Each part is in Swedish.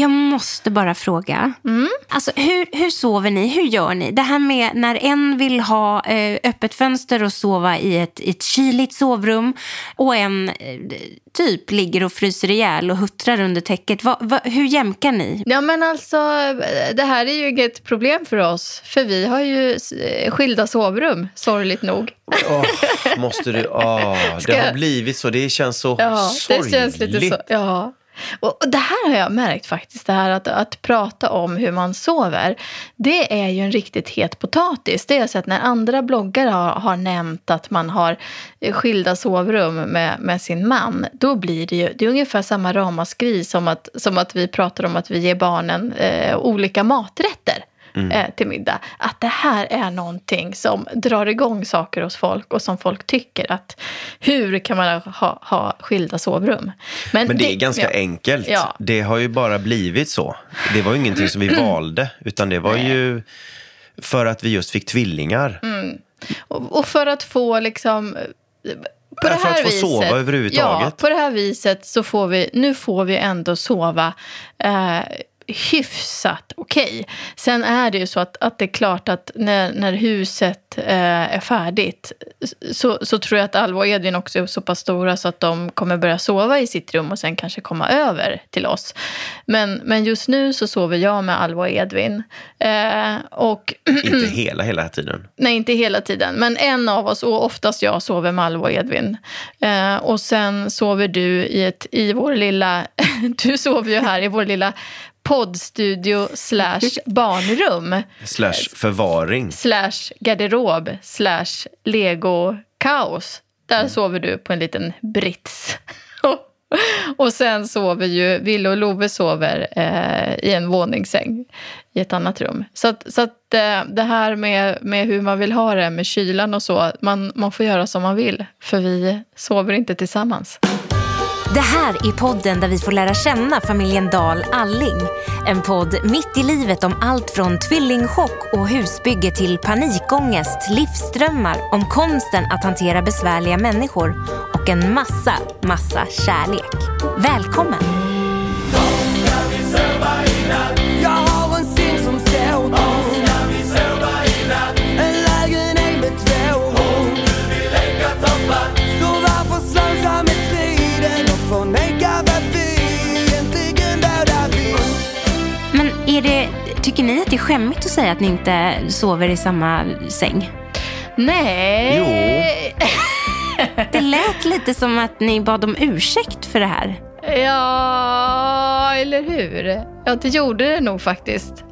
Jag måste bara fråga. Mm. Alltså, hur, hur sover ni? Hur gör ni? Det här med när en vill ha eh, öppet fönster och sova i ett, i ett kyligt sovrum och en eh, typ ligger och fryser ihjäl och huttrar under täcket. Va, va, hur jämkar ni? Ja, men alltså, det här är ju inget problem för oss. För vi har ju eh, skilda sovrum, sorgligt nog. Åh, måste du... Ska det har blivit så. Det känns så Ja, sorgligt. det känns lite så. Ja. Och, och det här har jag märkt faktiskt, det här att, att prata om hur man sover. Det är ju en riktigt het potatis. Det är så att när andra bloggare har, har nämnt att man har eh, skilda sovrum med, med sin man, då blir det ju det är ungefär samma ramaskri som att, som att vi pratar om att vi ger barnen eh, olika maträtter. Eh, till middag. Att det här är någonting som drar igång saker hos folk och som folk tycker att hur kan man ha, ha skilda sovrum? Men det är ganska ja. enkelt. Ja. Det har ju bara blivit så. Det var ju ingenting som vi valde, utan det var ju för att vi just fick tvillingar. Mm. Och, och för att få liksom... På Ja, för att få sova överhuvudtaget. Ja, på det här viset så får vi, nu får vi ändå sova eh, hyfsat okej. Sen är det ju så att, att det är klart att när, när huset eh, är färdigt så, så tror jag att Alva och Edvin också är så pass stora så att de kommer börja sova i sitt rum och sen kanske komma över till oss. Men, men just nu så sover jag med Alva och Edvin. Eh, och Inte hela, hela tiden. Nej, inte hela tiden. Men en av oss, och oftast jag, sover med Alva och Edvin. Eh, och sen sover du i, ett, i vår lilla... Du sover ju här i vår lilla poddstudio slash barnrum Slash förvaring. slash garderob slash lego-kaos. Där sover du på en liten brits. och sen sover ju Ville och Love sover eh, i en våningssäng i ett annat rum. Så, att, så att, eh, det här med, med hur man vill ha det med kylan och så, man, man får göra som man vill. För vi sover inte tillsammans. Det här är podden där vi får lära känna familjen Dahl Alling. En podd mitt i livet om allt från tvillingchock och husbygge till panikångest, livsdrömmar, om konsten att hantera besvärliga människor och en massa, massa kärlek. Välkommen! Är det, tycker ni att det är skämmigt att säga att ni inte sover i samma säng? Nej. Det lät lite som att ni bad om ursäkt för det här. Ja, eller hur? Ja, det gjorde det nog faktiskt.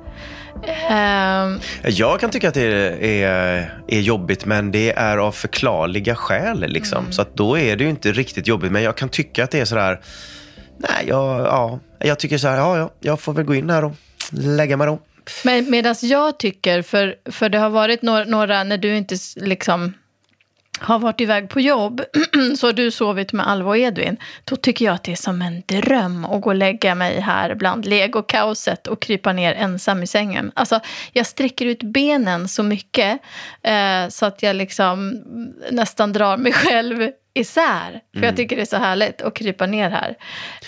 Ehm, Jag kan tycka att det är, är jobbigt, men det är av förklarliga skäl. Liksom. Mm. Så att då är det ju inte riktigt jobbigt. Men jag kan tycka att det är sådär... Nej, jag, ja, jag tycker så här, ja, ja, jag får väl gå in här och lägga mig då. Men medan jag tycker, för, för det har varit några, några när du inte liksom har varit iväg på jobb, så har du sovit med Alva och Edvin. Då tycker jag att det är som en dröm att gå och lägga mig här bland legokaoset och krypa ner ensam i sängen. Alltså, jag sträcker ut benen så mycket eh, så att jag liksom nästan drar mig själv isär. För jag tycker det är så härligt att krypa ner här.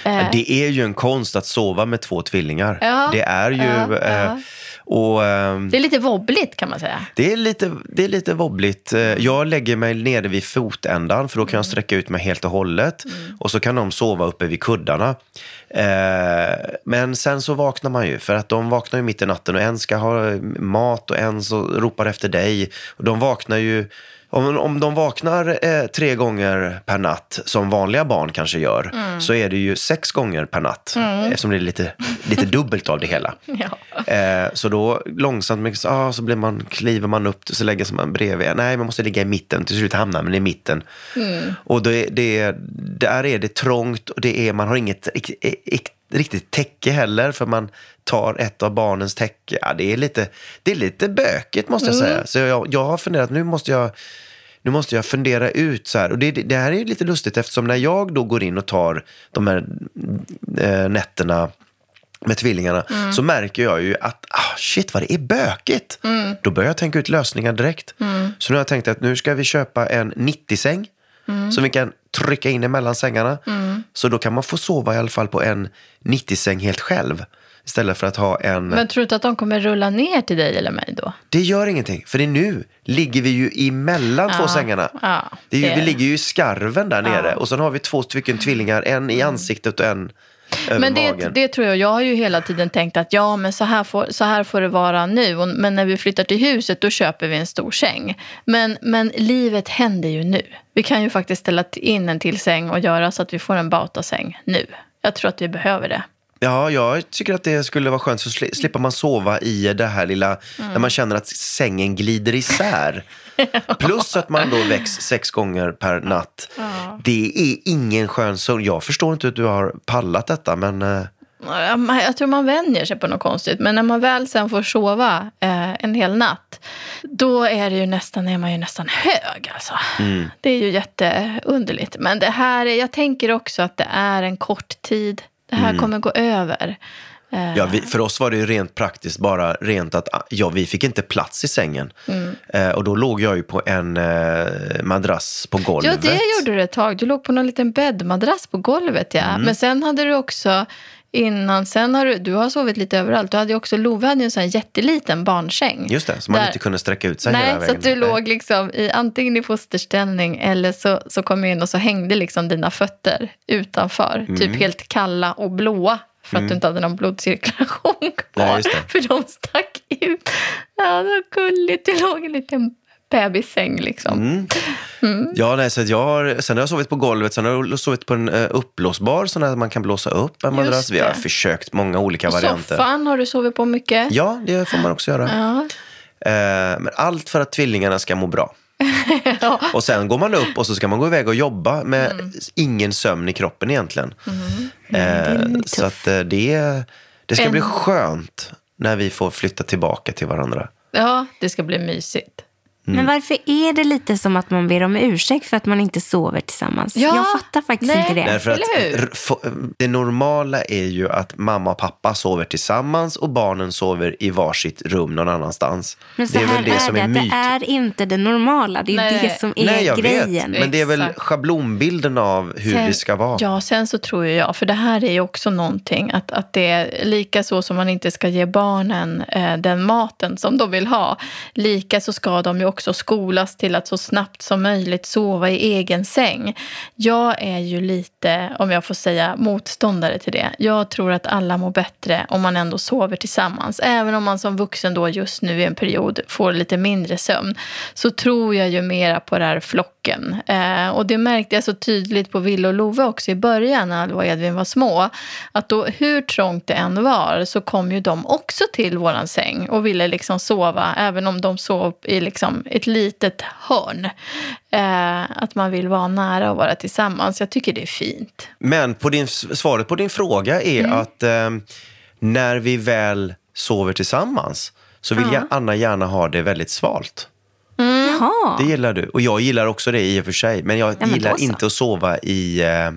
Eh, Det är ju en konst att sova med två tvillingar. Ja, det är ju... ja, ja. Eh, och, ehm, det är lite wobbligt kan man säga. Det är lite, det är lite wobbligt. Eh, Jag lägger mig nere vid fotändan för då kan jag sträcka ut mig helt och hållet. Och så kan de sova uppe vid kuddarna. Eh, Men sen så vaknar man ju för att de vaknar ju mitt i natten och en ska ha mat och en så ropar efter dig. Och de vaknar ju om, om de vaknar eh, tre gånger per natt, som vanliga barn kanske gör, så är det ju sex gånger per natt. Eftersom det är lite lite dubbelt av det hela. Ja. Eh, så då långsamt men, ah, så blir man, kliver man upp så lägger sig man bredvid. Nej, man måste ligga i mitten. Till slut hamnar man i mitten. Och det, det, där är det trångt och det är, man har inget rikt- riktigt täcke heller för man tar ett av barnens täcke. Ja, det, är lite, det är lite bökigt måste jag säga. Så jag, jag har funderat, nu måste jag nu måste jag fundera ut så här. Och det, det här är lite lustigt eftersom när jag då går in och tar de här eh, nätterna med tvillingarna så märker jag ju att ah, shit vad det är bökigt. Då börjar jag tänka ut lösningar direkt. Så nu har jag tänkt att nu ska vi köpa en 90-säng som vi kan trycka in emellan sängarna. Så då kan man få sova i alla fall på en 90-säng helt själv. Istället för att ha en... Men tror du inte att de kommer rulla ner till dig eller mig då? Det gör ingenting, för det är nu ligger vi ju emellan två Ja, sängarna. ja, det är ju, det- Vi ligger ju i skarven där nere och sen har vi två stycken tvillingar, en i ansiktet och en över Men det, magen. det tror jag. Jag har ju hela tiden tänkt att ja, men så här får, så här får det vara nu. Och, men när vi flyttar till huset då köper vi en stor säng. Men, men livet händer ju nu. Vi kan ju faktiskt ställa in en till säng och göra så att vi får en bautasäng nu. Jag tror att vi behöver det. Ja, jag tycker att det skulle vara skönt så sli- slipper man sova i det här lilla, Mm. när man känner att sängen glider isär. Plus att man då väcks sex gånger per natt. Det är ingen skön sömn. Jag förstår inte hur du har pallat detta, men eh, Ja, Jag tror man vänjer sig på något konstigt. Men när man väl sen får sova eh, en hel natt, då är, det ju nästan, är man ju nästan hög. Alltså. Det är ju jätteunderligt. Men det här, är- jag tänker också att det är en kort tid. Det här kommer gå över. Eh, Ja, vi, för oss var det ju rent praktiskt bara rent att ah, ja, vi fick inte plats i sängen. Mm. Eh, och då låg jag ju på en eh, madrass på Ja, golvet. det gjorde du ett tag. Du låg på någon liten bäddmadrass på golvet. Ja. Mm. Men sen hade du också, innan, sen har du, du har sovit lite överallt. Du hade också, Love hade ju en sån här jätteliten barnsäng. Just det, så man inte kunde sträcka ut sig Nej, hela så vägen. att du Nej. låg liksom i, antingen i fosterställning eller så, så kom jag in och så hängde liksom dina fötter utanför. Mm. Typ helt kalla och blåa. För att du inte hade någon blodcirkulation kvar. Nej. För de stack ut. Ja, så gulligt. Du låg i en liten bebissäng liksom. Mm. Ja, nej, så jag har, sen har jag sovit på golvet, sen har jag sovit på en uh, uppblåsbar, sån att man kan blåsa upp en madrass. Vi har försökt många olika Och varianter. soffan har du sovit på mycket. Ja, det får man också göra. Ja. Eh, men allt för att tvillingarna ska må bra. Ja. Och sen går man upp och så ska man gå iväg och jobba med Mm. ingen sömn i kroppen egentligen. Eh, lite så att eh, det, det ska En- bli skönt när vi får flytta tillbaka till varandra. ja, det ska bli mysigt. Mm. Men varför är det lite som att man ber om ursäkt för att man inte sover tillsammans? Ja, jag fattar faktiskt nej. inte det. Därför att det normala är ju att mamma och pappa sover tillsammans och barnen sover i varsitt rum någon annanstans. Men så det är här väl det som är det, att myt. det är inte det normala. Det är Nej. det som är Nej, jag grejen. vet. Men det är väl Exakt. schablonbilden av hur Sen- vi ska vara. Ja, sen så tror jag, för det här är ju också någonting, att, att det är lika så som man inte ska ge barnen eh, den maten som de vill ha, lika så ska de ju också skolas till att så snabbt som möjligt sova i egen säng. Jag är ju lite, om jag får säga, motståndare till det. Jag tror att alla mår bättre om man ändå sover tillsammans. Även om man som vuxen då just nu i en period får lite mindre sömn, så tror jag ju mera på det här flocken. Eh, och det märkte jag så tydligt på Ville och Love också i början när Alva och Edvin var små. Att då, hur trångt det än var så kom ju de också till våran säng och ville liksom sova, även om de sov i liksom ett litet hörn. Eh, att man vill vara nära och vara tillsammans. Jag tycker det är fint. Men på din, svaret på din fråga är Mm. att eh, när vi väl sover tillsammans så vill jag Anna gärna ha det väldigt svalt. Jaha. Det gillar du. Och jag gillar också det i och för sig. Men jag men gillar inte att sova i, eh,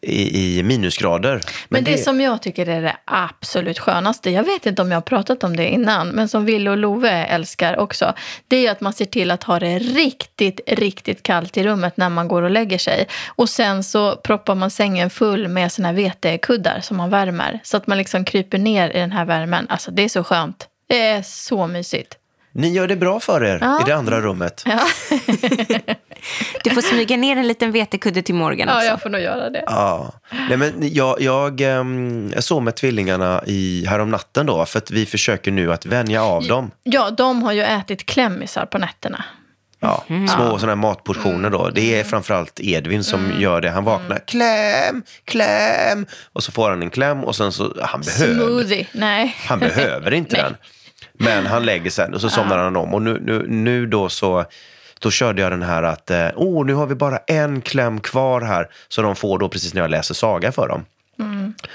i, i minusgrader. Men, det, som jag tycker är det absolut skönaste, jag vet inte om jag har pratat om det innan, men som Ville och Love älskar också, det är att man ser till att ha det riktigt, riktigt kallt i rummet när man går och lägger sig. Och sen så proppar man sängen full med såna här vetekuddar som man värmer, så att man liksom kryper ner i den här värmen. Alltså det är så skönt. Det är så mysigt. Ni gör det bra för er Ja. i det andra rummet. Ja, Du får smyga ner en liten vetekudde till Morgan ja också. jag får nog göra det. Ja. Nej, men jag, jag, ehm, jag sov med tvillingarna i, härom natten då, för att vi försöker nu att vänja av dem. Ja, de har ju ätit klämmisar på nätterna. Ja, små sådana här matportioner då. Det är framförallt Edvin som gör det. Han vaknar, kläm, kläm. Och så får han en kläm och sen så, han behöver, Smoothie. Nej. han behöver inte Nej. den. Men han lägger sig och så somnar han om. Och nu, nu, nu då så, då körde jag den här att, åh, nu har vi bara en kläm kvar här. Så de får då precis när jag läser saga för dem.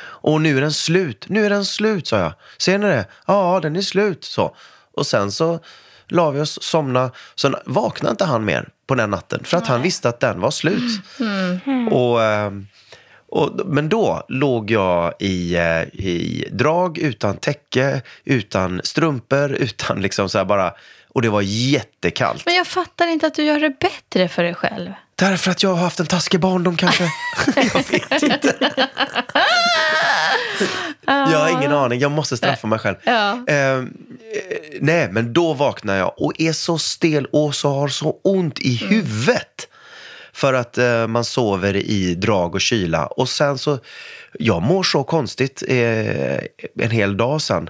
Och nu är den slut, nu är den slut, sa jag. Ser ni det? Ja, den är slut, så. Och sen så la vi oss, somna. Sen vaknade inte han mer på den natten, för att han visste att den var slut. Och, ehm, och, men då låg jag i, eh, i drag, utan täcke, utan strumpor, utan liksom så bara... Och det var jättekallt. Men jag fattar inte att du gör det bättre för dig själv. Därför att jag har haft en taskig barndom kanske. jag vet inte. jag har ingen aning, jag måste straffa mig själv. Ja. Eh, nej, men då vaknar jag och är så stel och så har så ont i Mm. huvudet. För att eh, man sover i drag och kyla. Och sen så, jag mår så konstigt eh, en hel dag sen.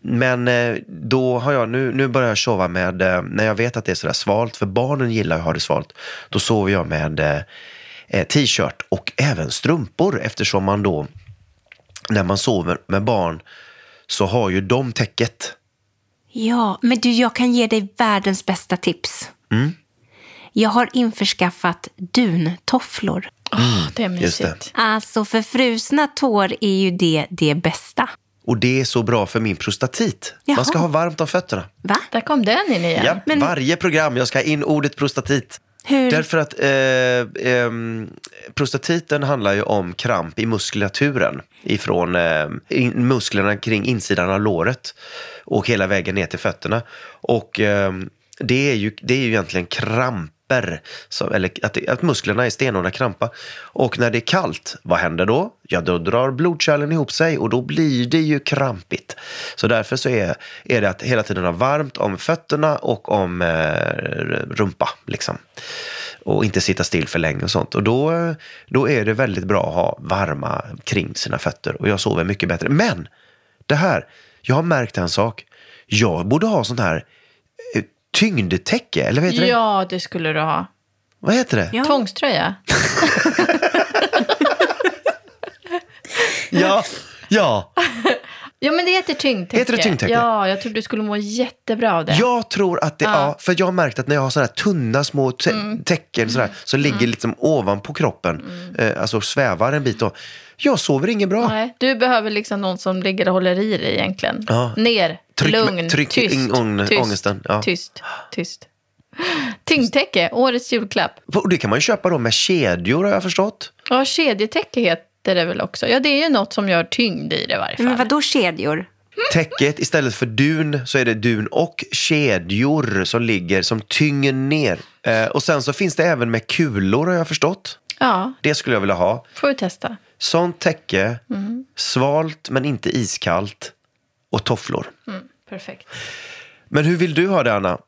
Men eh, då har jag, nu, nu börjar jag sova med, eh, när jag vet att det är sådär svalt, för barnen gillar att ha det svalt, då sover jag med eh, t-shirt och även strumpor eftersom man då, när man sover med barn, så har ju de täcket. Ja, men du, jag kan ge dig världens bästa tips. Mm. Jag har införskaffat duntofflor. Åh, det är Mm, just det. mysigt. Alltså, för frusna tår är ju det det bästa. Och det är så bra för min prostatit. Jaha. Man ska ha varmt om fötterna. Va? Där kom den in igen. Ja, Men- Varje program, jag ska ha in ordet prostatit. Hur? Därför att eh, ehm, prostatiten handlar ju om kramp i muskulaturen ifrån eh, in, musklerna kring insidan av låret och hela vägen ner till fötterna. Och ehm, det, är ju, det är ju egentligen kramper, så, eller att, det, att musklerna är stenhårda krampa. Och när det är kallt, vad händer då? Ja, då drar blodkärlen ihop sig och då blir det ju krampigt. Så därför så är, är det att hela tiden ha varmt om fötterna och om eh, rumpa. Liksom och inte sitta still för länge och sånt. Och då, eh, då är det väldigt bra att ha varma kring sina fötter och jag sover mycket bättre. Men det här, jag har märkt en sak. Jag borde ha sånt här tyngdtäcke, eller vad heter det? Ja, det skulle du ha. Vad heter det? Ja. Tvångströja. Ja, ja. Ja, men det heter tyngdtäcke. Heter det tyngdtäcke? Ja, jag tror du skulle må jättebra av det. Jag tror att det, ja. Ja. för jag har märkt att när jag har sådana här tunna små tä- Mm. täcken sådär, som ligger liksom ovanpå kroppen, eh, alltså svävar en bit då. Jag sover inget bra. Nej, du behöver liksom någon som ligger och håller i dig egentligen. Ja. Ner, Tryck- lugn, tryck tyst, in ång- tyst, ångesten, ja. tyst, tyst. Tyngdtäcke, årets julklapp. Det kan man ju köpa då med kedjor har jag förstått. Ja, kedjetäcke heter det väl också. Ja, det är ju något som gör tyngd i det i varje fall. Men vadå kedjor? Täcket istället för dun så är det dun och kedjor som ligger som tynger ner. Eh, och sen så finns det även med kulor har jag förstått. Ja, Det skulle jag vilja ha. får vi testa. Sånt täcke, Mm. svalt men inte iskallt och tofflor. Perfekt. Men hur vill du ha det Anna? Eh,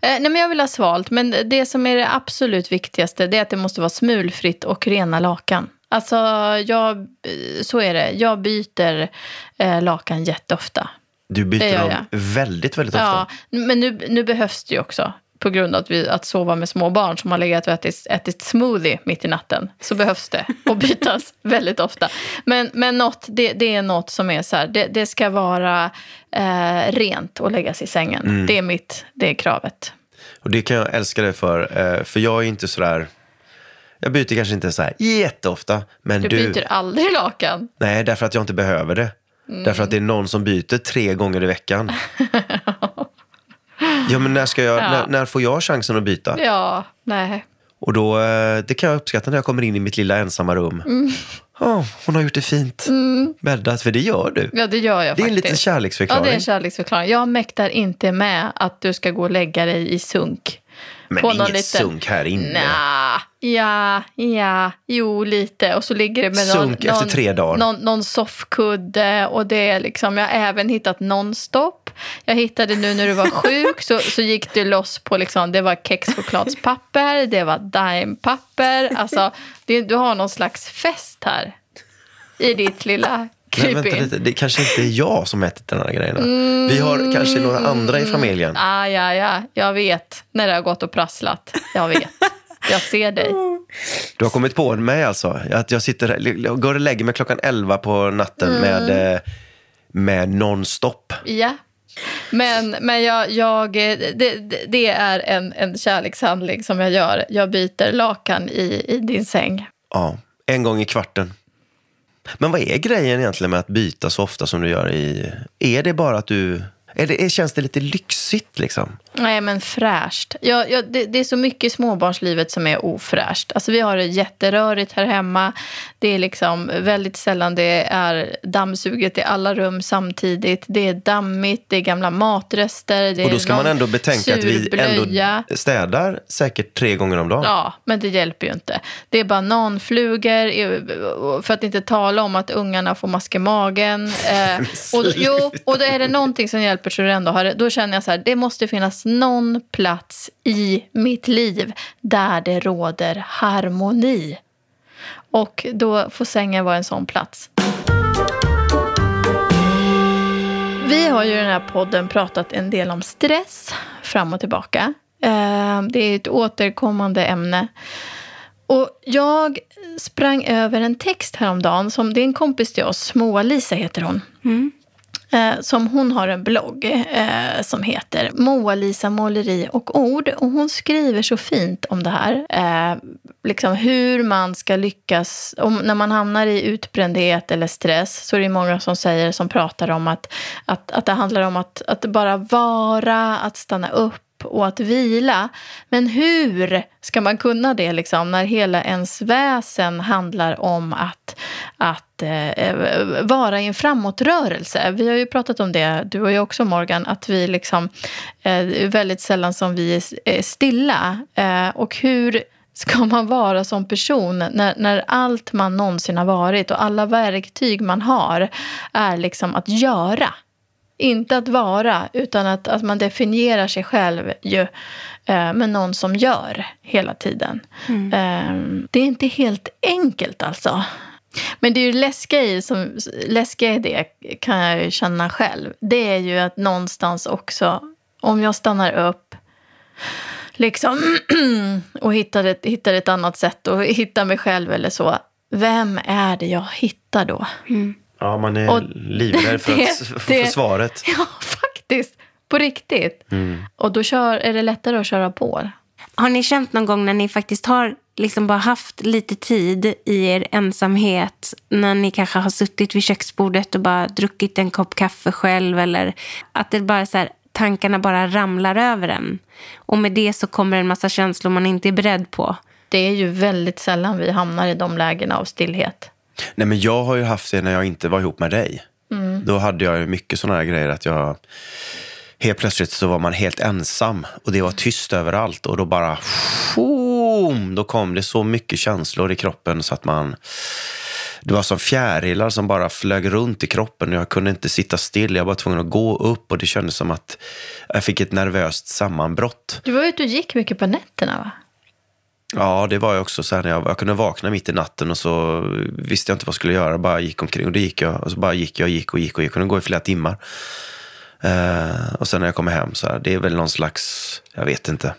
nej, men jag vill ha svalt, men det som är det absolut viktigaste det är att det måste vara smulfritt och rena lakan. Alltså, jag, så är det. Jag byter eh, lakan jätteofta. Du byter dem jag. väldigt, väldigt ofta. Ja, men nu, nu behövs det ju också. På grund av att, vi, att sova med små barn som har legat och ätit, ätit smoothie mitt i natten. Så behövs det och bytas väldigt ofta. Men, men något, det, det är något som är så här. Det, det ska vara eh, rent och läggas i sängen. Mm. Det är mitt, det är kravet. Och det kan jag älska dig för. eh, För jag är inte sådär... Jag byter kanske inte så här jätteofta. Men Du, du, byter aldrig lakan. Nej, därför att jag inte behöver det. Mm. Därför att det är någon som byter tre gånger i veckan. ja, men när, ska jag, Ja. när, när får jag chansen att byta? Ja, nej. Och då, eh, det kan jag uppskatta när jag kommer in i mitt lilla ensamma rum. Mm. Ja, hon har gjort det fint. Bäddat, för det gör du. Ja, det gör jag det är en liten Ja, kärleksförklaring. det är en kärleksförklaring. Jag mäktar inte med att du ska gå och lägga dig i sunk. Men på någon inget liten- sunk här inne. Nja, ja, ja, jo lite. Och så ligger det med någon, Sunk efter någon, tre dagar. någon, någon soffkudde och det är liksom, jag har även hittat nonstop. Jag hittade nu när du var sjuk så, så gick du loss på liksom, det var kexchokladspapper, det var dimepapper. Alltså, det, du har någon slags fest här i ditt lilla Men vänta in. lite, det kanske inte är jag som ätit den här grejerna. Vi har kanske några andra i familjen. Ah, ja, ja, jag vet när det har gått och prasslat. Jag vet. Jag ser dig. Du har kommit på mig alltså. Att jag sitter går och lägger mig klockan 11 på natten Mm. med, eh, med nonstop. Ja. Men, men jag, jag, det, det- det är en, en kärlekshandling som jag gör. Jag byter lakan i, i din säng. Ja, en gång i kvarten. Men vad är grejen egentligen med att byta så ofta som du gör i... Är det bara att du... Är det, känns det lite lyxigt liksom? Nej, men fräscht. Jag, jag, det, det är så mycket i småbarnslivet som är ofräscht. Alltså, vi har det jätterörigt här hemma. Det är liksom väldigt sällan det är dammsuget i alla rum samtidigt. Det är dammigt, det är gamla matrester. Det Och då ska man ändå betänka att vi ändå städar säkert tre gånger om dagen. Ja, men det hjälper ju inte. Det är bananflugor, för att inte tala om att ungarna får mask i magen. Eh, och, jo, och då är det någonting som hjälper så det ändå har det. Då känner jag så här, det måste finnas någon plats i mitt liv där det råder harmoni. Och då får sängen vara en sån plats. Vi har ju i den här podden pratat en del om stress fram och tillbaka. Eh, det är ett återkommande ämne. Och jag sprang över en text häromdagen. Som, det är en kompis till oss, Moa-Lisa heter hon. Mm. Eh, som hon har en blogg eh, som heter Moa-Lisa måleri och ord. Och hon skriver så fint om det här. Eh, liksom hur man ska lyckas. Om, när man hamnar i utbrändhet eller stress så är det många som säger, som pratar om att, att, att det handlar om att, att bara vara, att stanna upp och att vila. Men hur ska man kunna det liksom, när hela ens väsen handlar om att, att eh, vara i en framåtrörelse? Vi har ju pratat om det, du och jag också Morgan, att vi liksom, eh, det är väldigt sällan som vi är, är eh, stilla. Eh, och hur ska man vara som person när, när allt man någonsin har varit och alla verktyg man har är liksom att göra? Inte att vara, utan att, att man definierar sig själv ju, eh, med någon som gör hela tiden. Eh, det är inte helt enkelt alltså. Men det är ju läskiga i, som, läskiga i det, kan jag ju känna själv. Det är ju att någonstans också, om jag stannar upp liksom, och hittar ett, hittar ett annat sätt och hittar mig själv eller så. Vem är det jag hittar då? Ja, man är Och livrädd för det- att få det- försvaret. Ja, faktiskt. På riktigt. Och då kör, är det lättare att köra på. Har ni känt någon gång när ni faktiskt har liksom bara haft lite tid i er ensamhet, när ni kanske har suttit vid köksbordet och bara druckit en kopp kaffe själv eller att det bara så här, tankarna bara ramlar över en. Och med det så kommer en massa känslor man inte är beredd på. Det är ju väldigt sällan vi hamnar i de lägena av stillhet. Nej, men jag har ju haft det när jag inte var ihop med dig. Då hade jag ju mycket sådana här grejer att jag... Helt plötsligt så var man helt ensam och det var tyst överallt och då bara... Boom, då kom det så mycket känslor i kroppen så att man... Det var som fjärilar som bara flög runt i kroppen. Jag kunde inte sitta still. Jag var tvungen att gå upp och det kändes som att jag fick ett nervöst sammanbrott. Du var ute och gick mycket på nätterna va? Ja, det var jag också. Så här, när jag, jag kunde vakna mitt i natten och så visste jag inte vad jag skulle göra. Bara gick omkring och det gick jag. Och så bara gick jag, gick och gick och jag kunde gå i flera timmar. Eh, och sen när jag kommer hem så här, det är väl någon slags, jag vet inte.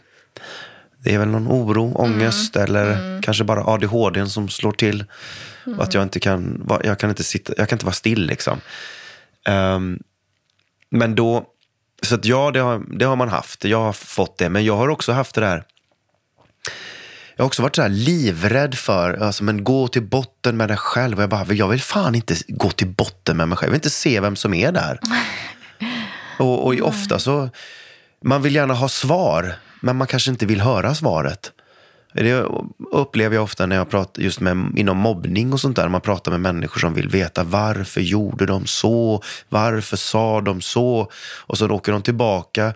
Det är väl någon oro, ångest eller kanske bara ADHD som slår till. Och att jag inte kan, jag kan inte sitta, jag kan inte vara still liksom. Ehm, men då, så att ja, det har, det har man haft. Jag har fått det. Men jag har också haft det där jag har också varit så livrädd för, alltså, men gå till botten med dig själv. Och jag bara, jag vill fan inte gå till botten med mig själv. Jag vill inte se vem som är där. och, och ofta så, man vill gärna ha svar, men man kanske inte vill höra svaret. Det upplever jag ofta när jag pratar just med, inom mobbning och sånt där. Man pratar med människor som vill veta varför gjorde de så? Varför sa de så? Och så åker de tillbaka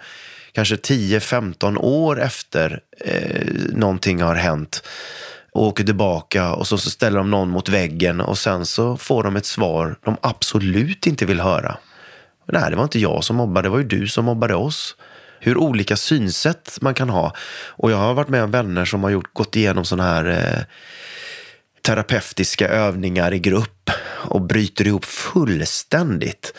kanske 10-15 år efter eh, någonting har hänt och åker tillbaka och så, så ställer de någon mot väggen och sen så får de ett svar de absolut inte vill höra. Nej, det var inte jag som mobbade, det var ju du som mobbade oss. Hur olika synsätt man kan ha. Och jag har varit med om vänner som har gjort, gått igenom sådana här eh, terapeutiska övningar i grupp. och bryter ihop fullständigt.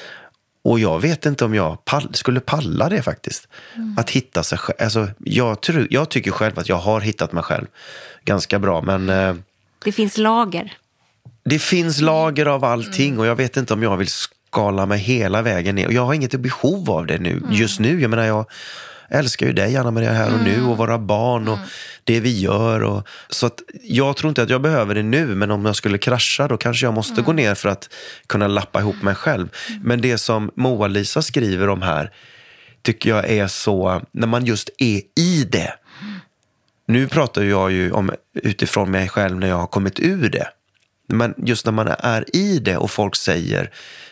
Och jag vet inte om jag pall, skulle palla det faktiskt. Att hitta sig själv. Alltså, jag, tror, jag tycker själv att jag har hittat mig själv ganska bra. Men eh, Det finns lager. det finns lager av allting och jag vet inte om jag vill skala mig hela vägen ner. Och jag har inget behov av det nu, just nu. Jag menar, jag älskar ju dig, Anna Maria, här och nu och våra barn och det vi gör. Och, så att jag tror inte att jag behöver det nu, men om jag skulle krascha då kanske jag måste gå ner för att kunna lappa ihop mig själv. Men det som Moa-Lisa skriver om här tycker jag är så, när man just är i det. Nu pratar jag ju om utifrån mig själv när jag har kommit ur det. Men just när man är i det och folk säger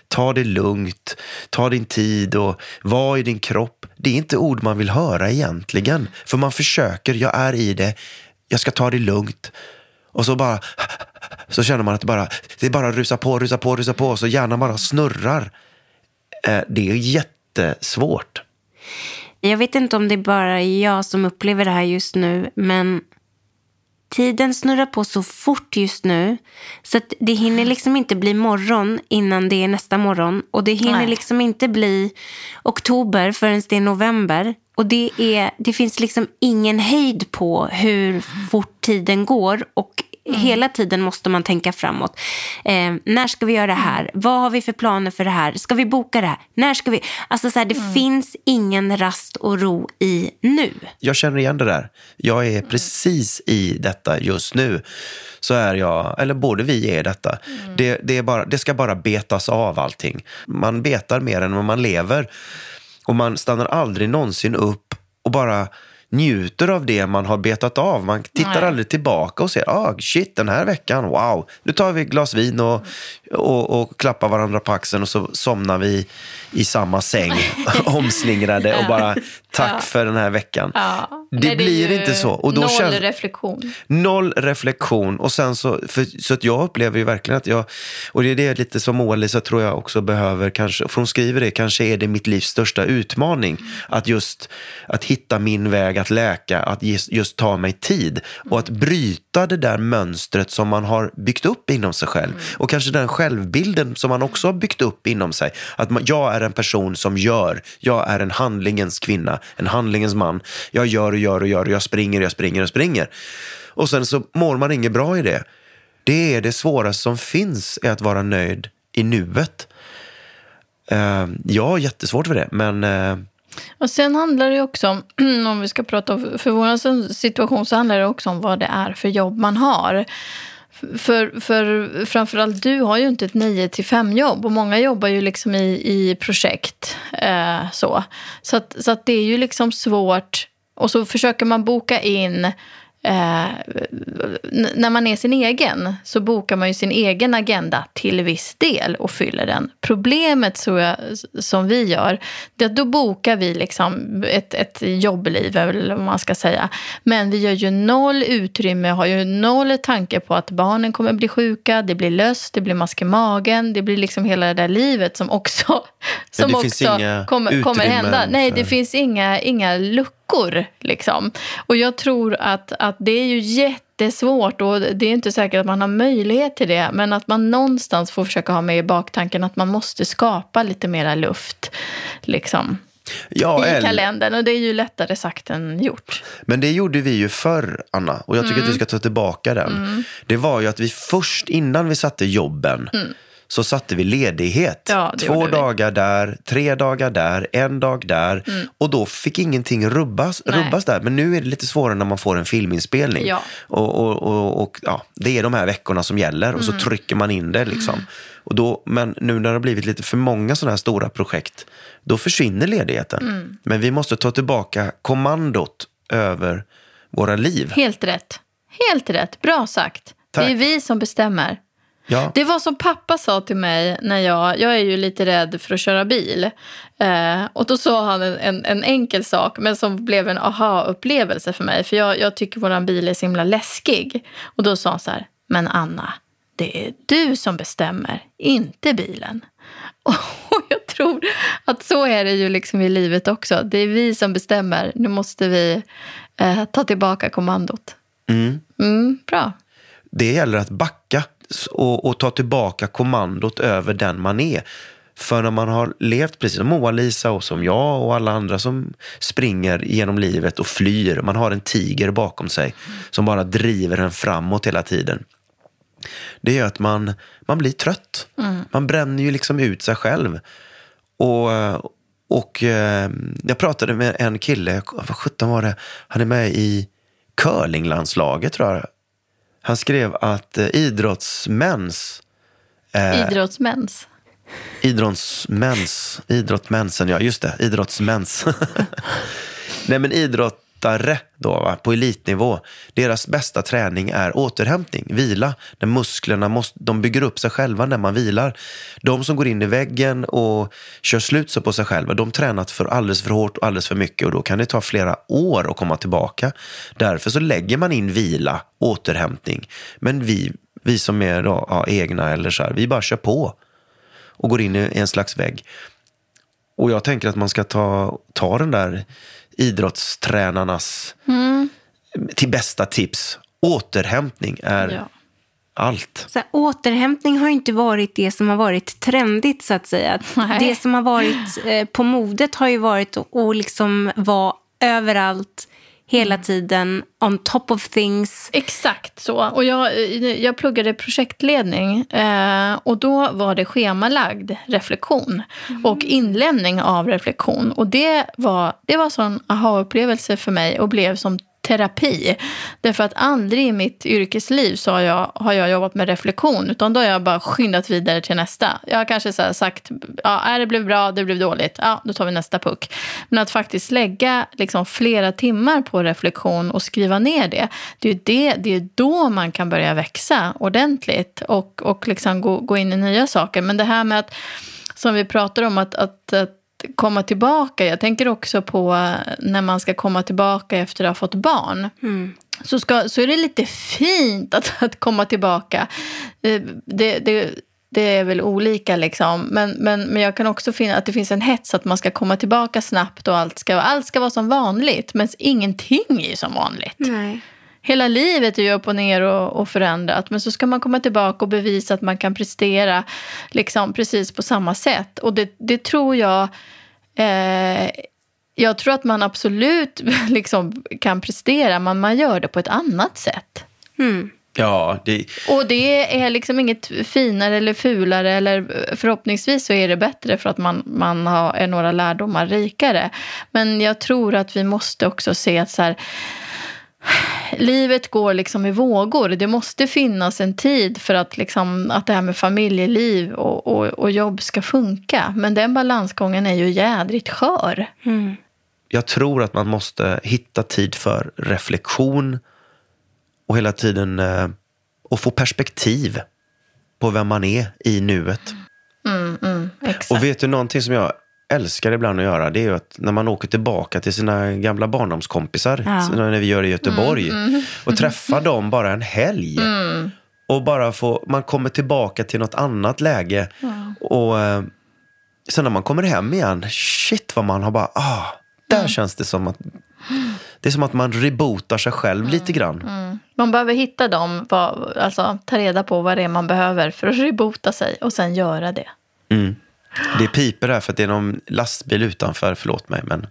ta det lugnt, ta din tid och var i din kropp. Det är inte ord man vill höra egentligen. För man försöker, jag är i det, jag ska ta det lugnt. Och så bara, så känner man att det bara, det bara rusar på, rusar på, rusar på. Så hjärnan bara snurrar. Eh, det är jättesvårt. Jag vet inte om det är bara jag som upplever det här just nu, men tiden snurrar på så fort just nu. Så att det hinner liksom inte bli morgon innan det är nästa morgon. Och det hinner Nej. liksom inte bli oktober förrän det är november. Och det, är, det finns liksom ingen hejd på hur fort tiden går. Och hela tiden måste man tänka framåt. Eh, när ska vi göra det här? Vad har vi för planer för det här? Ska vi boka det här? När ska vi? Alltså så här, det finns ingen rast och ro i nu. jag känner igen det där. Jag är precis i detta just nu. Så är jag, eller både vi är detta. Det, det, är bara, det ska bara betas av allting. Man betar mer än vad man lever. Och man stannar aldrig någonsin upp och bara njuter av det man har betat av. Man tittar Nej. aldrig tillbaka och ser, ah, shit den här veckan, wow, nu tar vi ett glas vin och, och, och klappar varandra på axeln och så somnar vi i samma säng, omslingrade och bara tack för den här veckan. Ja. Det Nej, är blir inte så. Och då noll känns- reflektion. Noll reflektion. Och sen så, för, så att jag upplever ju verkligen att jag, och det är det lite som Moa-Lisa tror jag också behöver, kanske, för hon skriver det, kanske är det mitt livs största utmaning. Att just att hitta min väg att läka, att just, just ta mig tid. Och att bryta det där mönstret som man har byggt upp inom sig själv. Och kanske den självbilden som man också har byggt upp inom sig. Att man, jag är en person som gör, jag är en handlingens kvinna, en handlingens man. Jag gör och gör och gör och jag springer och jag springer och springer. Och sen så mår man inget bra i det. Det är det svåraste som finns, är att vara nöjd i nuet. Uh, jag har jättesvårt för det, men eh, Och sen handlar det ju också om, om vi ska prata om, för vår situation så handlar det också om vad det är för jobb man har. För, för framförallt du har ju inte ett 9 till 5 jobb och många jobbar ju liksom i, i projekt. Eh, så så, att, så att det är ju liksom svårt. Och så försöker man boka in eh, när man är sin egen så bokar man ju sin egen agenda till viss del och fyller den. Problemet tror jag, som vi gör, det är att då bokar vi liksom ett, ett jobbliv, eller vad man ska säga. Men vi gör ju noll utrymme, har ju noll tanke på att barnen kommer bli sjuka, det blir löst, det blir mask i magen, det blir liksom hela det där livet som också, som finns också kommer, kommer hända. Nej, det för- finns inga, inga luckor. Liksom. Och jag tror att, att det är ju jättesvårt och det är inte säkert att man har möjlighet till det. Men att man någonstans får försöka ha med i baktanken att man måste skapa lite mera luft. Liksom, ja, I kalendern. Och det är ju lättare sagt än gjort. Men det gjorde vi ju förr, Anna. Och jag tycker Mm. att du ska ta tillbaka den. Det var ju att vi först, innan vi satte jobben, så satte vi ledighet. Mm. Ja, Två gjorde vi. dagar där, tre dagar där, en dag där. Och då fick ingenting rubbas, Mm. Nej. rubbas där. Men nu är det lite svårare när man får en filminspelning. Ja. Och, och, och, och ja, det är de här veckorna som gäller och så Mm. trycker man in det. Liksom. Och då, men nu när det har blivit lite för många sådana här stora projekt, då försvinner ledigheten. Mm. Men vi måste ta tillbaka kommandot över våra liv. Helt rätt. Helt rätt. Bra sagt. Tack. Det är vi som bestämmer. Ja. Det var som pappa sa till mig när jag, jag är ju lite rädd för att köra bil. Eh, och då sa han en, en, en enkel sak men som blev en aha-upplevelse för mig. För jag, jag tycker våran bil är så himla läskig. Och då sa han så här, men Anna, det är du som bestämmer, inte bilen. Och jag tror att så är det ju liksom i livet också. Det är vi som bestämmer. Nu måste vi eh, ta tillbaka kommandot. Mm. Mm, bra. Det gäller att backa. Och, och ta tillbaka kommandot över den man är. För när man har levt precis som Moa-Lisa och som jag och alla andra som springer genom livet och flyr. Man har en tiger bakom sig som bara driver en framåt hela tiden. Det gör att man, man blir trött. Man bränner ju liksom ut sig själv. Och, och eh, jag pratade med en kille, vad sjutton var det? Han är med i curlinglandslaget tror jag. Han skrev att eh, idrottsmäns Idrottsmäns. Idrottsmäns, idrottmänsen, ja just det, idrottsmäns. Nej men idrottare då, va, på elitnivå, deras bästa träning är återhämtning, vila. När musklerna måste, de bygger upp sig själva när man vilar. De som går in i väggen och kör slut sig på sig själva, de tränat för alldeles för hårt och alldeles för mycket och då kan det ta flera år att komma tillbaka. Därför så lägger man in vila, återhämtning. Men vi, vi som är då, ja, egna eller så här, vi bara kör på och går in i en slags vägg. Och jag tänker att man ska ta, ta den där idrottstränarnas till bästa tips. Återhämtning är Ja. allt. Så här, återhämtning har ju inte varit det som har varit trendigt så att säga. Nej. Det som har varit eh, på modet har ju varit att liksom vara överallt, hela tiden, on top of things. Exakt så. Och jag, jag pluggade projektledning eh, och då var det schemalagd reflektion och inlämning av reflektion. Och det var, det var sån aha-upplevelse för mig och blev som terapi. Därför att aldrig i mitt yrkesliv så har jag, har jag jobbat med reflektion utan då har jag bara skyndat vidare till nästa. Jag har kanske så här sagt, ja, äh, det blev bra, det blev dåligt, ja, då tar vi nästa puck. Men att faktiskt lägga liksom flera timmar på reflektion och skriva ner det, det är ju det, det är då man kan börja växa ordentligt och, och liksom gå, gå in i nya saker. Men det här med att, som vi pratar om, att, att, att komma tillbaka. Jag tänker också på eh, när man ska komma tillbaka efter att ha fått barn. Så, ska, så är det lite fint att, att komma tillbaka. Eh, Det, det, det är väl olika liksom. Men, men, men jag kan också finna att det finns en hets att man ska komma tillbaka snabbt och allt ska, allt ska vara som vanligt. Men ingenting är ju som vanligt. Nej. Hela livet är ju upp och ner och, och förändrat. Men så ska man komma tillbaka och bevisa att man kan prestera liksom, precis på samma sätt. Och det, det tror jag... Eh, jag tror att man absolut liksom, kan prestera, men man gör det på ett annat sätt. Ja, det, Och det är liksom inget finare eller fulare. Eller förhoppningsvis så är det bättre för att man, man har, är några lärdomar rikare. Men jag tror att vi måste också se att så här, livet går liksom i vågor. Det måste finnas en tid för att, liksom, att det här med familjeliv och, och, och jobb ska funka. Men den balansgången är ju jädrigt skör. jag tror att man måste hitta tid för reflektion och hela tiden eh, och få perspektiv på vem man är i nuet. Exakt. Och vet du någonting som jag älskar ibland att göra, det är ju att när man åker tillbaka till sina gamla barndomskompisar, Ja. när vi gör det i Göteborg, och träffar dem bara en helg. Och bara få, man kommer tillbaka till något annat läge. Och eh, sen när man kommer hem igen, shit vad man har bara, ah, där känns det som att det är som att man rebootar sig själv lite grann. Man behöver hitta dem, vad, alltså ta reda på vad det är man behöver för att rebota sig och sen göra det. Det piper där för att det är någon lastbil utanför, förlåt mig. Men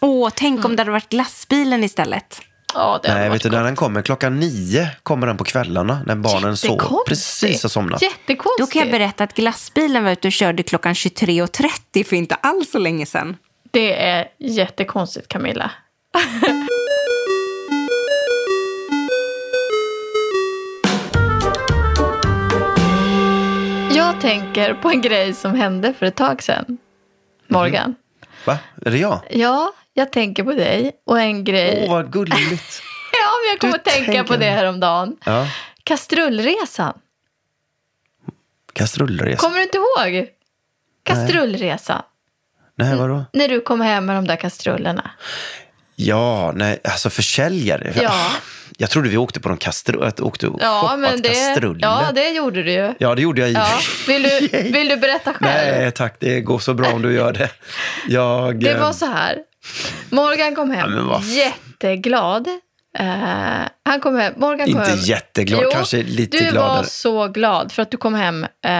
Åh, tänk om det hade varit lastbilen istället. Ja, nej, vet du när den kommer? Klockan nio kommer den på kvällarna när barnen sover. Jättekonstigt. Precis har somnat. Jättekonstigt. Då kan jag berätta att glassbilen var ute och körde klockan 23.30 för inte alls så länge sedan. Det är jättekonstigt, Camilla. Jag tänker på en grej som hände för ett tag sedan. Morgan. Va? Är det jag? Ja, jag tänker på dig och en grej. Åh, vad gulligt. Ja, men jag kom Du att tänka tänker- på det häromdagen. Ja. Kastrullresan. Kastrullresa. Kommer du inte ihåg? Kastrullresan. Nej, vadå? När du kom hem med de där kastrullerna. Ja, nej, alltså försäljare. Ja. Jag trodde vi åkte på någon kastrull, att åkte och Ja, men det, kastruller. ja, det gjorde du ju. Ja, det gjorde jag Ja. Vill, du, vill du berätta själv? Nej, tack. Det går så bra om du gör det. Jag, Det eh, var så här. Morgan kom hem Ja, jätteglad. Eh, han kom hem, Morgan kom Inte hem. jätteglad, Jo, kanske lite du var gladare. så glad för att du kom hem eh,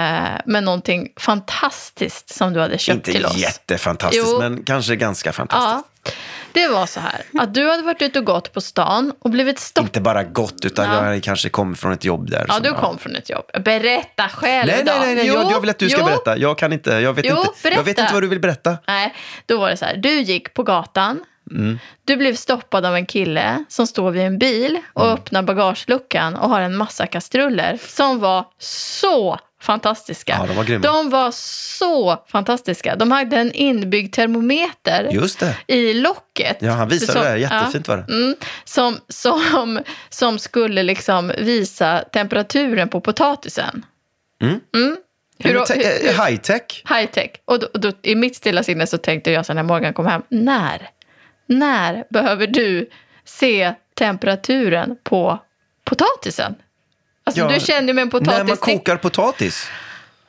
med någonting fantastiskt som du hade köpt Inte till oss. jättefantastiskt, Jo. men kanske ganska fantastiskt. Ja, det var så här att du hade varit ute och gått på stan och blivit stoppad. Inte bara gott, utan Ja. jag kanske kommit från ett jobb där. Ja, du jag- kom från ett jobb. Berätta själv Nej, nej, nej, nej. Jo, Jag, jag vill att du ska jo. berätta. Jag kan inte. Jag vet, Jo, inte. jag vet berätta. inte vad du vill berätta. Nej, då var det så här. Du gick på gatan. Mm. Du blev stoppad av en kille som står vid en bil och Mm. öppnar bagageluckan och har en massa kastruller som var så fantastiska. Ja, de var grymma. De var så fantastiska. De hade en inbyggd termometer i locket. Ja, han visade Som- det. Jättefint ja, var det. Mm, som, som, som skulle liksom visa temperaturen på potatisen. Mm. Mm. Hur, te- hur, eh, High tech. high tech. Och, då, och då, i mitt stilla sinne så tänkte jag så när Morgan kom hem, när? När behöver du se temperaturen på potatisen? Alltså Ja, du känner med en potatis... När man kokar potatis.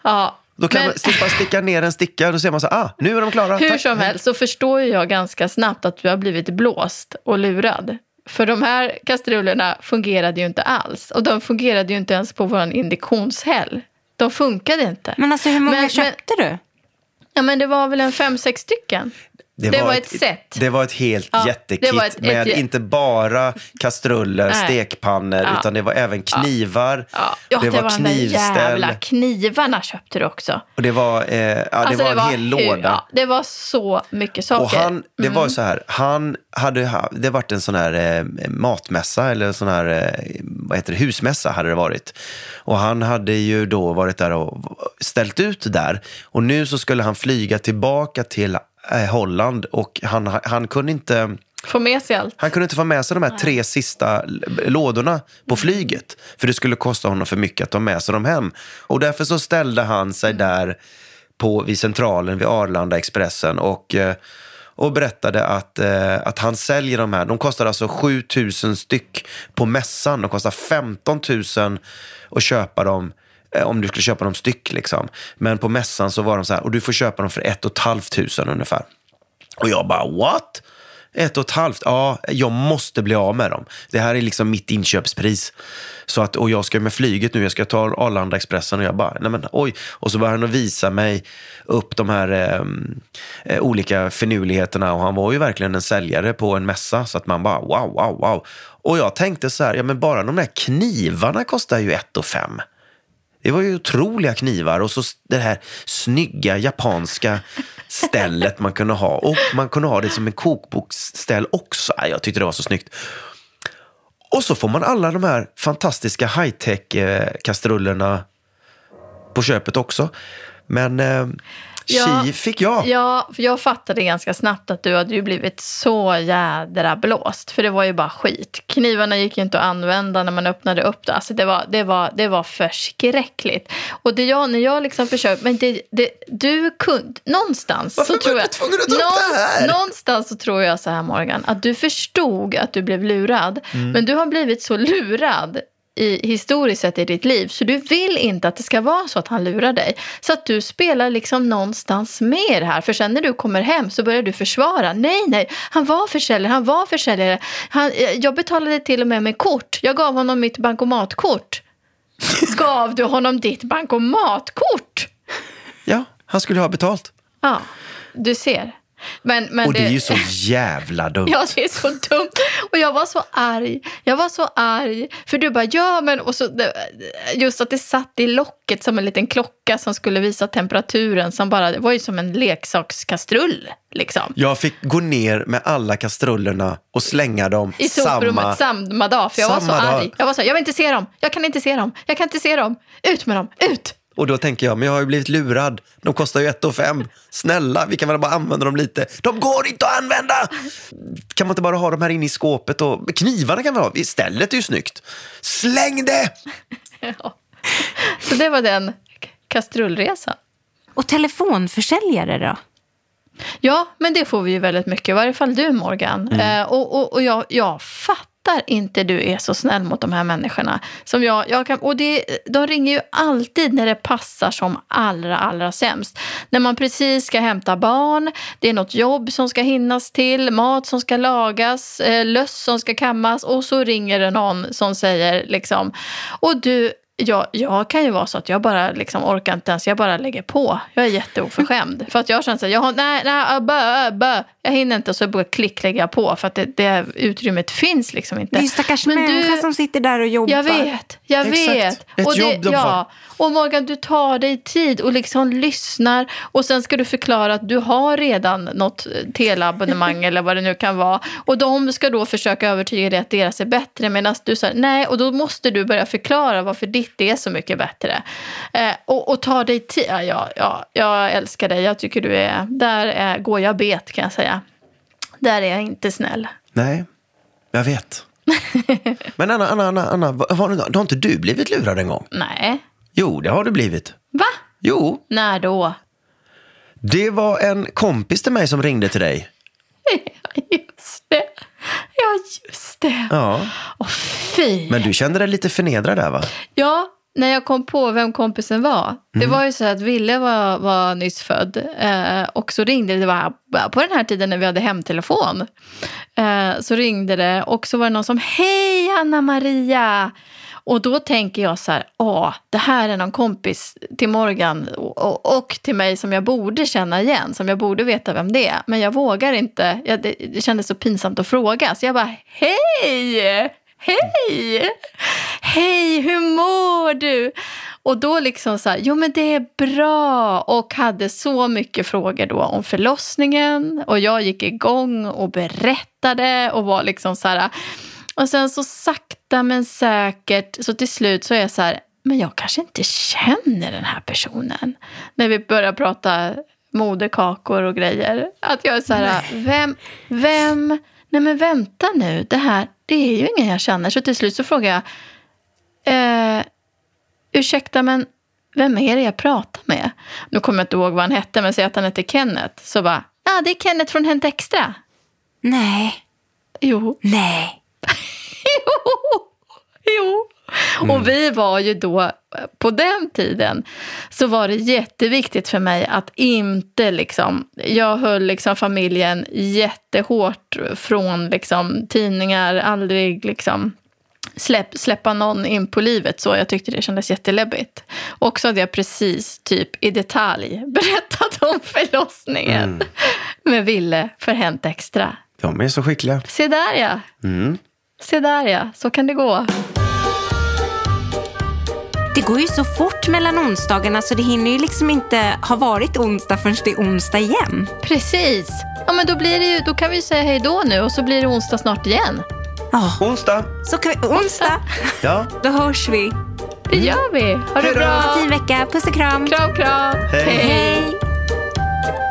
Ja, Då kan men man slippa sticka ner en sticka. Då ser man så ah, nu är de klara. hur Tack. som helst så förstår jag ganska snabbt att du har blivit blåst och lurad. För de här kastrullerna fungerade ju inte alls. Och de fungerade ju inte ens på vår induktionshäll. De funkade inte. Men alltså hur många Men- men- köpte du? Ja, men det var väl en fem, sex stycken. Det var ett set. Det var ett helt Ja, jättekit det var ett- med ett- inte bara kastruller, Nej. stekpannor, Ja. utan det var även knivar. Ja, ja det, var, de där jävla knivarna köpte du också. Och det var, eh, ja, Alltså, det var en hel hur- låda. Det var så mycket saker. Och han, det Mm. var så här, han hade, ha- det varit en sån här eh, matmässa eller sån här, eh, vad heter det, husmässa hade det varit. Och han hade ju då varit där och ställt ut där. Och nu så skulle han flyga tillbaka till eh, Holland och han, han kunde inte... Få med sig allt. Han kunde inte få med sig de här tre sista lådorna på flyget. För det skulle kosta honom för mycket att ta med sig dem hem. Och därför så ställde han sig där på, vid centralen vid Arlanda Expressen och, eh, och berättade att, eh, att han säljer de här. De kostar alltså 7 000 styck på mässan. De kostar 15 000 att köpa dem Eh, om du skulle köpa dem styck. Liksom. Men på mässan så var de så här, och du får köpa dem för ett och ett halvt tusen ungefär. Och jag bara, what? Ett och ett halvt? Ja, jag måste bli av med dem. Det här är liksom mitt inköpspris. Så att, och jag ska med flyget nu, jag ska ta Arlanda Expressen och jag bara, nej men oj. Och så började han att visa mig upp de här eh, eh olika finurligheterna och han var ju verkligen en säljare på en mässa. Så att man bara, wow, wow, wow. Och jag tänkte så här, ja men bara de där knivarna kostar ju ett och fem. Det var ju otroliga knivar och så det här snygga japanska stället man kunde ha. Och man kunde ha det som en kokboksställ också. Jag tyckte det var så snyggt. Och så får man alla de här fantastiska high-tech-kastrullerna eh, på köpet också. Men eh, Ja, tji fick jag. Ja, för jag fattade ganska snabbt att du hade ju blivit så jädra blåst. För det var ju bara skit. Knivarna gick ju inte att använda när man öppnade upp det. Alltså det var, det var, det var förskräckligt. Och det jag, när jag liksom försökte, men det, det, du kunde, någonstans Varför så tror var jag, du tvungen att ta upp det här? någonstans så tror jag så här Morgan, att du förstod att du blev lurad. Mm. Men du har blivit så lurad i, historiskt sett i ditt liv. Så du vill inte att det ska vara så att han lurar dig. Så att du spelar liksom någonstans med det här. För sen när du kommer hem så börjar du försvara. Nej, nej, han var försäljare, han var försäljare. Han, jag betalade till och med med kort. Jag gav honom mitt bankomatkort. Gav du honom ditt bankomatkort? Ja, han skulle ha betalt. Ja, du ser. Men, men Och det är ju så jävla dumt. Ja, det är så dumt. Och jag var så arg. Jag var så arg. För du bara, ja men... Och så, det- just att det satt i locket som en liten klocka som skulle visa temperaturen. Som bara, det var ju som en leksakskastrull. Liksom. Jag fick gå ner med alla kastrullerna och slänga dem I samma... samma dag. För jag var så samma dag. arg. Jag var så, jag vill inte se dem. Jag kan inte se dem. Jag kan inte se dem. Ut med dem. Ut! Och då tänker jag, men jag har ju blivit lurad. De kostar ju ett och fem. Snälla, vi kan väl bara använda dem lite. De går inte att använda! Kan man inte bara ha dem här inne i skåpet? Och... Knivarna kan vi ha. Stället är ju snyggt. Släng det! Mm. Så det var den kastrullresan. Och telefonförsäljare då? Ja, men det får vi ju väldigt mycket. I varje fall du, Morgan. Mm. Eh, och och, och jag, jag fattar fattar inte du är så snäll mot de här människorna. Som jag, jag kan, och det, de ringer ju alltid när det passar som allra, allra sämst. När man precis ska hämta barn, det är något jobb som ska hinnas till, mat som ska lagas, eh, löss som ska kammas och så ringer det någon som säger liksom, och du, jag, jag kan ju vara så att jag bara liksom orkar inte ens, jag bara lägger på. Jag är jätteoförskämd. för att jag känner så här, jag har, nej, nej, bö, bö. Jag hinner inte och så bara klick lägger jag på. För att det, det utrymmet finns liksom inte. Det är ju stackars människa som sitter där och jobbar. Jag vet, jag Exakt. vet. Ett och det, jobb de ja. Och Morgan, du tar dig tid och liksom lyssnar. Och sen ska du förklara att du har redan något teleabonnemang eller vad det nu kan vara. Och de ska då försöka övertyga dig att deras är bättre. Medan du säger nej, och då måste du börja förklara varför ditt är så mycket bättre. Eh, och, och ta dig tid. Ja, ja, ja, jag älskar dig. Jag tycker du är, där är, går jag bet kan jag säga. Där är jag inte snäll. Nej, jag vet. Men Anna, Anna, Anna, Anna var, har inte du blivit lurad en gång? Nej. Jo, det har du blivit. Va? Jo, När då? det var en kompis till mig som ringde till dig. Ja, just det. Ja, just det. Ja, Åh, fy. men du kände dig lite förnedrad där va? Ja, när jag kom på vem kompisen var. Det var ju så att Ville var, var nyss född. Eh, och så ringde det, det var på den här tiden när vi hade hemtelefon. Eh, så ringde det och så var det någon som, hej Anna Maria! Och då tänker jag så här, åh, det här är någon kompis till Morgan och, och, och till mig som jag borde känna igen, som jag borde veta vem det är. Men jag vågar inte, jag, det, det kändes så pinsamt att fråga. Så jag bara, hej! Hej! Hej, hur mår du? Och då liksom så här, jo men det är bra. Och hade så mycket frågor då om förlossningen. Och jag gick igång och berättade och var liksom så här. Och sen så sakta men säkert, så till slut så är jag så här, men jag kanske inte känner den här personen. När vi börjar prata moderkakor och grejer. Att jag är så här, vem, vem, nej men vänta nu, det här, det är ju ingen jag känner. Så till slut så frågar jag, eh, ursäkta men vem är det jag pratar med? Nu kommer jag inte ihåg vad han hette, men säg att han hette Kenneth. Så bara, ja ah, det är Kenneth från Hänt Extra. Nej, Jo, nej. jo, jo. Och vi var ju då, på den tiden, så var det jätteviktigt för mig att inte liksom, jag höll liksom familjen jättehårt från liksom tidningar, aldrig liksom släpp, släppa någon in på livet så. Jag tyckte det kändes jätteläbbigt. Och så hade jag precis typ i detalj berättat om förlossningen med Ville för Hänt Extra. De är så skickliga. Se där ja. Mm. Se där ja, så kan det gå. Det går ju så fort mellan onsdagarna så det hinner ju liksom inte ha varit onsdag förrän det är onsdag igen. Precis. Ja, men då, blir det ju, då kan vi säga hej då nu och så blir det onsdag snart igen. Ja, Onsdag. så kan vi, onsdag, Ja. då hörs vi. Det gör vi. Ha det Hej då. bra. Fin vecka, puss och kram. Kram, kram. Hej. Hej. Imagine